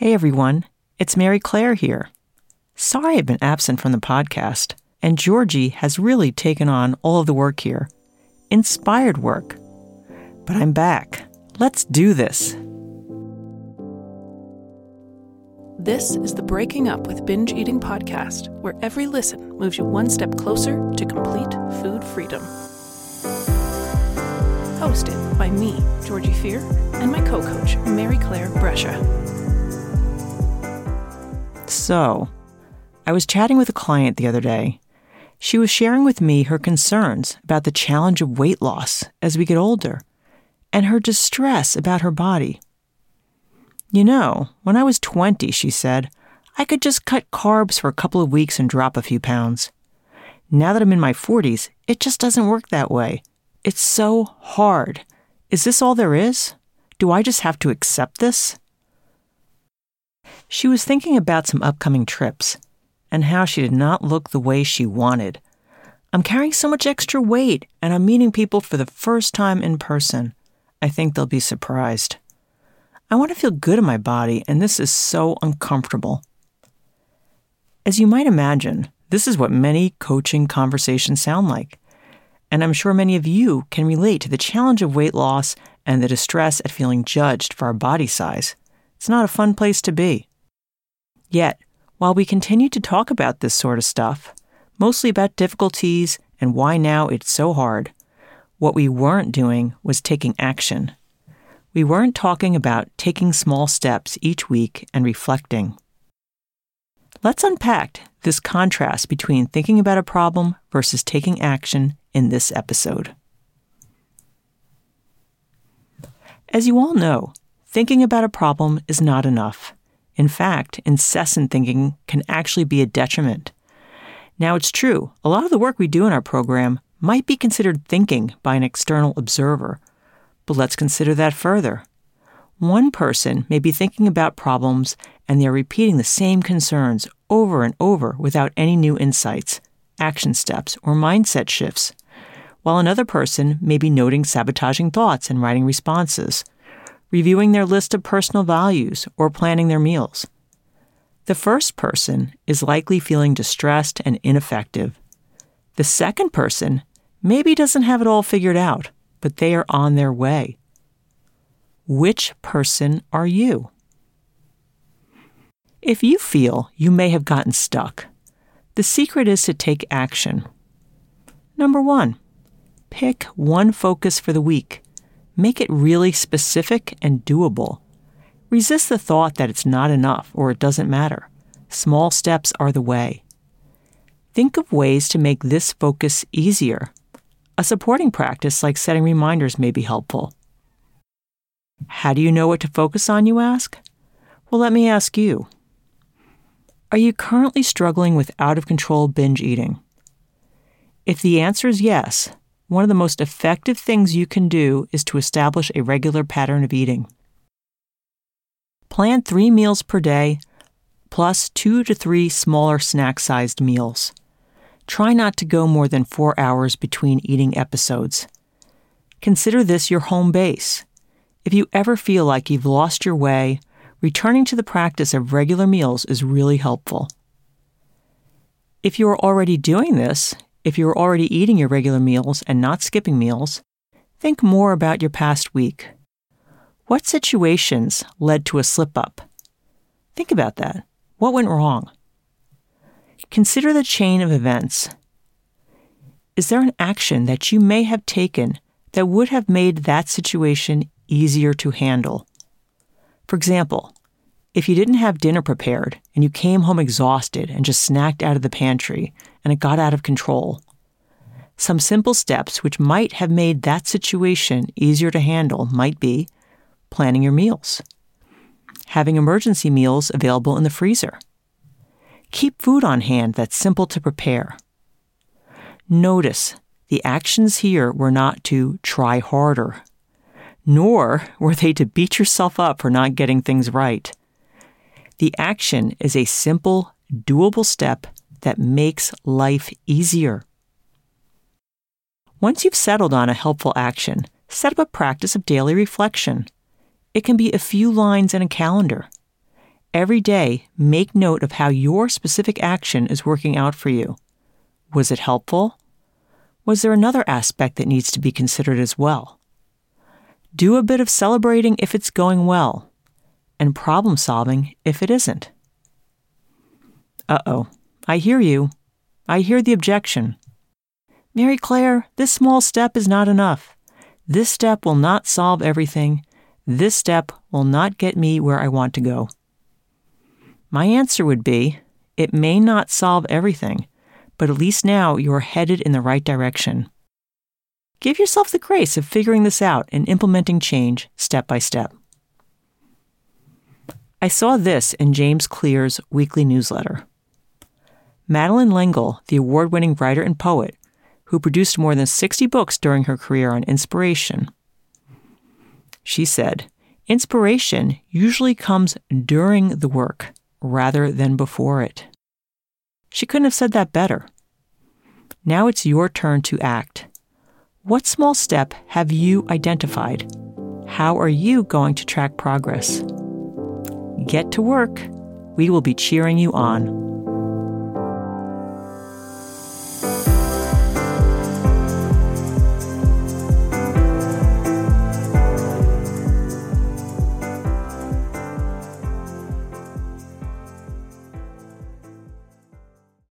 Hey everyone, it's Mary Claire here. Sorry I've been absent from the podcast, and Georgie has really taken on all of the work here. Inspired work. But I'm back. Let's do this. This is the Breaking Up with Binge Eating podcast, where every listen moves you one step closer to complete food freedom. Hosted by me, Georgie Fear, and my co coach, Mary Claire Brescia. So, I was chatting with a client the other day. She was sharing with me her concerns about the challenge of weight loss as we get older and her distress about her body. You know, when I was 20, she said, I could just cut carbs for a couple of weeks and drop a few pounds. Now that I'm in my 40s, it just doesn't work that way. It's so hard. Is this all there is? Do I just have to accept this? She was thinking about some upcoming trips and how she did not look the way she wanted. I'm carrying so much extra weight and I'm meeting people for the first time in person. I think they'll be surprised. I want to feel good in my body, and this is so uncomfortable. As you might imagine, this is what many coaching conversations sound like. And I'm sure many of you can relate to the challenge of weight loss and the distress at feeling judged for our body size. It's not a fun place to be. Yet, while we continue to talk about this sort of stuff, mostly about difficulties and why now it's so hard, what we weren't doing was taking action. We weren't talking about taking small steps each week and reflecting. Let's unpack this contrast between thinking about a problem versus taking action in this episode. As you all know, thinking about a problem is not enough. In fact, incessant thinking can actually be a detriment. Now, it's true, a lot of the work we do in our program might be considered thinking by an external observer, but let's consider that further. One person may be thinking about problems and they're repeating the same concerns over and over without any new insights, action steps, or mindset shifts, while another person may be noting sabotaging thoughts and writing responses, reviewing their list of personal values, or planning their meals. The first person is likely feeling distressed and ineffective. The second person maybe doesn't have it all figured out but they are on their way. Which person are you? If you feel you may have gotten stuck, the secret is to take action. Number one, pick one focus for the week. Make it really specific and doable. Resist the thought that it's not enough or it doesn't matter. Small steps are the way. Think of ways to make this focus easier. A supporting practice like setting reminders may be helpful. How do you know what to focus on, you ask? Well, let me ask you. Are you currently struggling with out of control binge eating? If the answer is yes, one of the most effective things you can do is to establish a regular pattern of eating. Plan three meals per day, plus two to three smaller snack sized meals. Try not to go more than four hours between eating episodes. Consider this your home base. If you ever feel like you've lost your way, returning to the practice of regular meals is really helpful. If you are already doing this, if you are already eating your regular meals and not skipping meals, think more about your past week. What situations led to a slip up? Think about that. What went wrong? Consider the chain of events. Is there an action that you may have taken that would have made that situation easier to handle? For example, if you didn't have dinner prepared and you came home exhausted and just snacked out of the pantry and it got out of control, some simple steps which might have made that situation easier to handle might be planning your meals, having emergency meals available in the freezer, Keep food on hand that's simple to prepare. Notice the actions here were not to try harder, nor were they to beat yourself up for not getting things right. The action is a simple, doable step that makes life easier. Once you've settled on a helpful action, set up a practice of daily reflection. It can be a few lines in a calendar. Every day, make note of how your specific action is working out for you. Was it helpful? Was there another aspect that needs to be considered as well? Do a bit of celebrating if it's going well, and problem solving if it isn't. Uh oh, I hear you. I hear the objection. Mary Claire, this small step is not enough. This step will not solve everything. This step will not get me where I want to go. My answer would be it may not solve everything, but at least now you are headed in the right direction. Give yourself the grace of figuring this out and implementing change step by step. I saw this in James Clear's weekly newsletter. Madeleine L'Engle, the award winning writer and poet, who produced more than 60 books during her career on inspiration, she said, Inspiration usually comes during the work rather than before it. She couldn't have said that better. Now it's your turn to act. What small step have you identified? How are you going to track progress? Get to work. We will be cheering you on.